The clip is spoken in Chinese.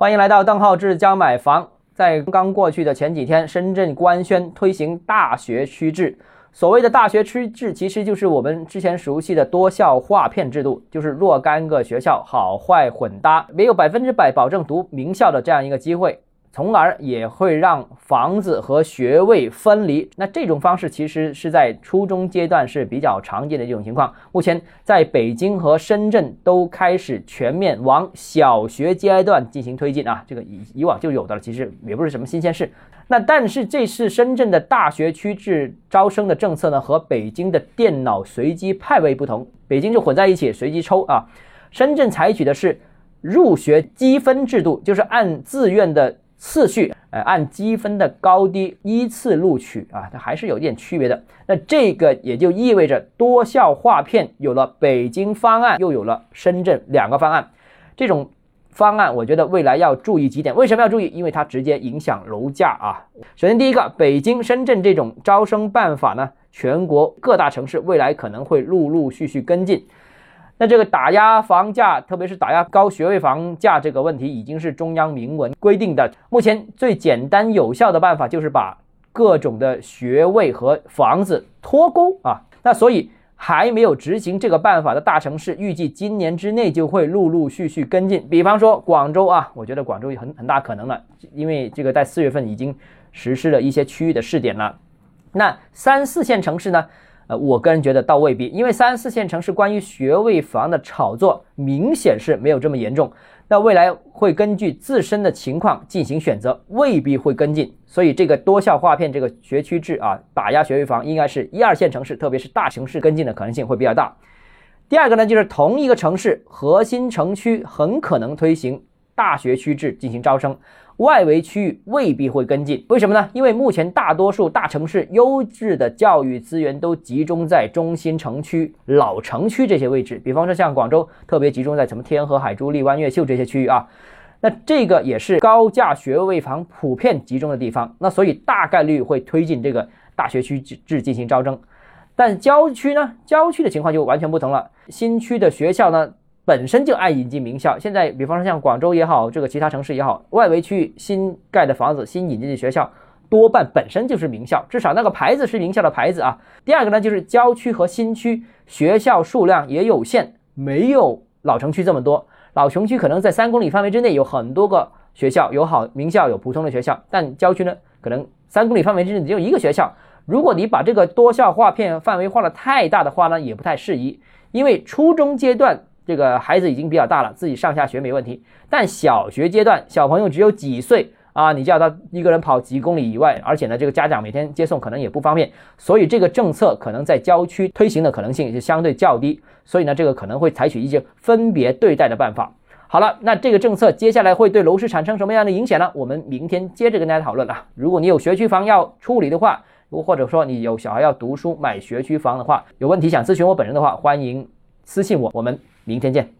欢迎来到邓浩志教买房。在刚过去的前几天，深圳官宣推行大学区制。所谓的大学区制，其实就是我们之前熟悉的多校划片制度，就是若干个学校好坏混搭，没有百分之百保证读名校的这样一个机会。从而也会让房子和学位分离。那这种方式其实是在初中阶段是比较常见的这种情况。目前在北京和深圳都开始全面往小学阶段进行推进啊，这个以以往就有的了，其实也不是什么新鲜事。那但是这次深圳的大学区制招生的政策呢，和北京的电脑随机派位不同。北京就混在一起随机抽啊，深圳采取的是入学积分制度，就是按自愿的。次序，呃，按积分的高低依次录取啊，它还是有一点区别的。那这个也就意味着多校划片有了北京方案，又有了深圳两个方案。这种方案，我觉得未来要注意几点。为什么要注意？因为它直接影响楼价啊。首先，第一个，北京、深圳这种招生办法呢，全国各大城市未来可能会陆陆续续跟进。那这个打压房价，特别是打压高学位房价这个问题，已经是中央明文规定的。目前最简单有效的办法就是把各种的学位和房子脱钩啊。那所以还没有执行这个办法的大城市，预计今年之内就会陆陆续续跟进。比方说广州啊，我觉得广州很很大可能了，因为这个在四月份已经实施了一些区域的试点了。那三四线城市呢？呃，我个人觉得倒未必，因为三四线城市关于学位房的炒作明显是没有这么严重。那未来会根据自身的情况进行选择，未必会跟进。所以这个多校划片这个学区制啊，打压学位房，应该是一二线城市，特别是大城市跟进的可能性会比较大。第二个呢，就是同一个城市核心城区很可能推行大学区制进行招生。外围区域未必会跟进，为什么呢？因为目前大多数大城市优质的教育资源都集中在中心城区、老城区这些位置，比方说像广州，特别集中在什么天河、海珠、荔湾、越秀这些区域啊。那这个也是高价学位房普遍集中的地方，那所以大概率会推进这个大学区制进行招生。但郊区呢？郊区的情况就完全不同了，新区的学校呢？本身就爱引进名校，现在比方说像广州也好，这个其他城市也好，外围区域新盖的房子、新引进的学校，多半本身就是名校，至少那个牌子是名校的牌子啊。第二个呢，就是郊区和新区学校数量也有限，没有老城区这么多。老城区可能在三公里范围之内有很多个学校，有好名校，有普通的学校，但郊区呢，可能三公里范围之内只有一个学校。如果你把这个多校划片范围画的太大的话呢，也不太适宜，因为初中阶段。这个孩子已经比较大了，自己上下学没问题。但小学阶段，小朋友只有几岁啊？你叫他一个人跑几公里以外，而且呢，这个家长每天接送可能也不方便，所以这个政策可能在郊区推行的可能性就相对较低。所以呢，这个可能会采取一些分别对待的办法。好了，那这个政策接下来会对楼市产生什么样的影响呢？我们明天接着跟大家讨论啊。如果你有学区房要处理的话，如或者说你有小孩要读书买学区房的话，有问题想咨询我本人的话，欢迎私信我，我们。明天见。